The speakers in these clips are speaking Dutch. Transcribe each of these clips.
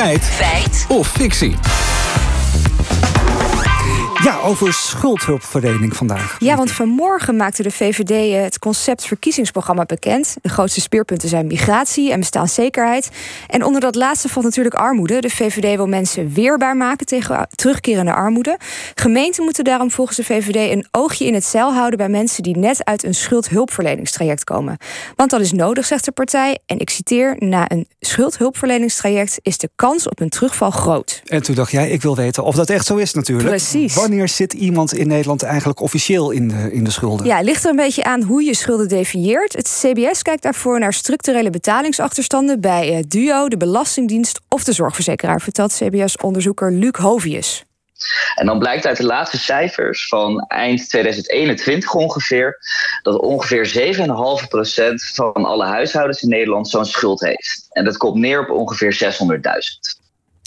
Feit. Feit. Of fictie. Ja, over schuldhulpverlening vandaag. Ja, want vanmorgen maakte de VVD het concept verkiezingsprogramma bekend. De grootste speerpunten zijn migratie en bestaanszekerheid. En onder dat laatste valt natuurlijk armoede. De VVD wil mensen weerbaar maken tegen terugkerende armoede. Gemeenten moeten daarom volgens de VVD een oogje in het zeil houden bij mensen die net uit een schuldhulpverleningstraject komen. Want dat is nodig, zegt de partij. En ik citeer: na een schuldhulpverleningstraject is de kans op een terugval groot. En toen dacht jij, ik wil weten of dat echt zo is natuurlijk. Precies wanneer zit iemand in Nederland eigenlijk officieel in de, in de schulden? Ja, het ligt er een beetje aan hoe je schulden definieert. Het CBS kijkt daarvoor naar structurele betalingsachterstanden bij uh, DUO, de Belastingdienst of de zorgverzekeraar, vertelt CBS-onderzoeker Luc Hovius. En dan blijkt uit de laatste cijfers van eind 2021 ongeveer dat ongeveer 7,5% van alle huishoudens in Nederland zo'n schuld heeft. En dat komt neer op ongeveer 600.000.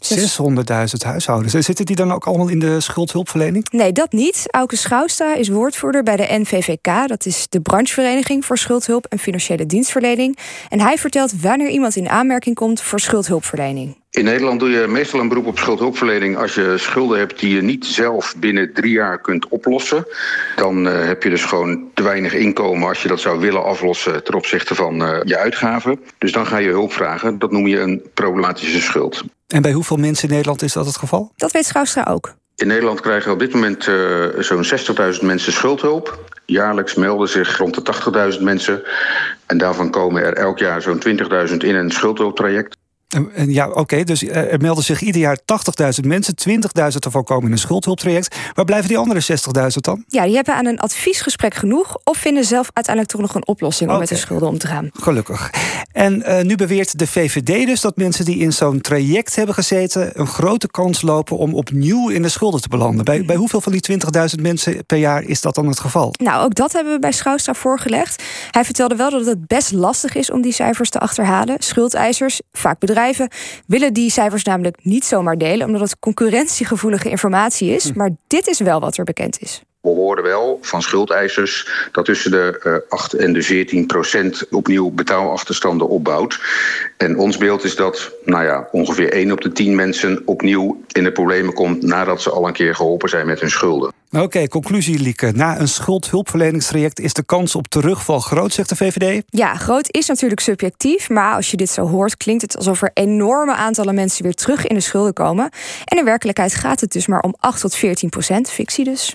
600.000 huishoudens. Zitten die dan ook allemaal in de schuldhulpverlening? Nee, dat niet. Auke Schouwstra is woordvoerder bij de NVVK. Dat is de branchevereniging voor schuldhulp en financiële dienstverlening. En hij vertelt wanneer iemand in aanmerking komt voor schuldhulpverlening. In Nederland doe je meestal een beroep op schuldhulpverlening als je schulden hebt die je niet zelf binnen drie jaar kunt oplossen. Dan uh, heb je dus gewoon te weinig inkomen als je dat zou willen aflossen ten opzichte van uh, je uitgaven. Dus dan ga je hulp vragen. Dat noem je een problematische schuld. En bij hoeveel mensen in Nederland is dat het geval? Dat weet Schouwstra ook. In Nederland krijgen op dit moment uh, zo'n 60.000 mensen schuldhulp. Jaarlijks melden zich rond de 80.000 mensen. En daarvan komen er elk jaar zo'n 20.000 in een schuldhulptraject. En, ja, oké, dus eh, er melden zich ieder jaar 80.000 mensen, 20.000 ervan komen in een schuldhulptraject. Waar blijven die andere 60.000 dan? Ja, die hebben aan een adviesgesprek genoeg of vinden zelf uiteindelijk toch nog een oplossing om met de schulden om te gaan. Gelukkig. En uh, nu beweert de VVD dus dat mensen die in zo'n traject hebben gezeten een grote kans lopen om opnieuw in de schulden te belanden. Bij, bij hoeveel van die 20.000 mensen per jaar is dat dan het geval? Nou, ook dat hebben we bij Schouwstra voorgelegd. Hij vertelde wel dat het best lastig is om die cijfers te achterhalen. Schuldeisers, vaak bedrijven willen die cijfers namelijk niet zomaar delen, omdat het concurrentiegevoelige informatie is. Hm. Maar dit is wel wat er bekend is. We horen wel van schuldeisers dat tussen de 8 en de 14 procent opnieuw betaalachterstanden opbouwt. En ons beeld is dat nou ja, ongeveer 1 op de 10 mensen opnieuw in de problemen komt nadat ze al een keer geholpen zijn met hun schulden. Oké, conclusie Lieke. Na een schuldhulpverleningstraject is de kans op terugval groot, zegt de VVD? Ja, groot is natuurlijk subjectief, maar als je dit zo hoort, klinkt het alsof er enorme aantallen mensen weer terug in de schulden komen. En in werkelijkheid gaat het dus maar om 8 tot 14 procent, fictie dus.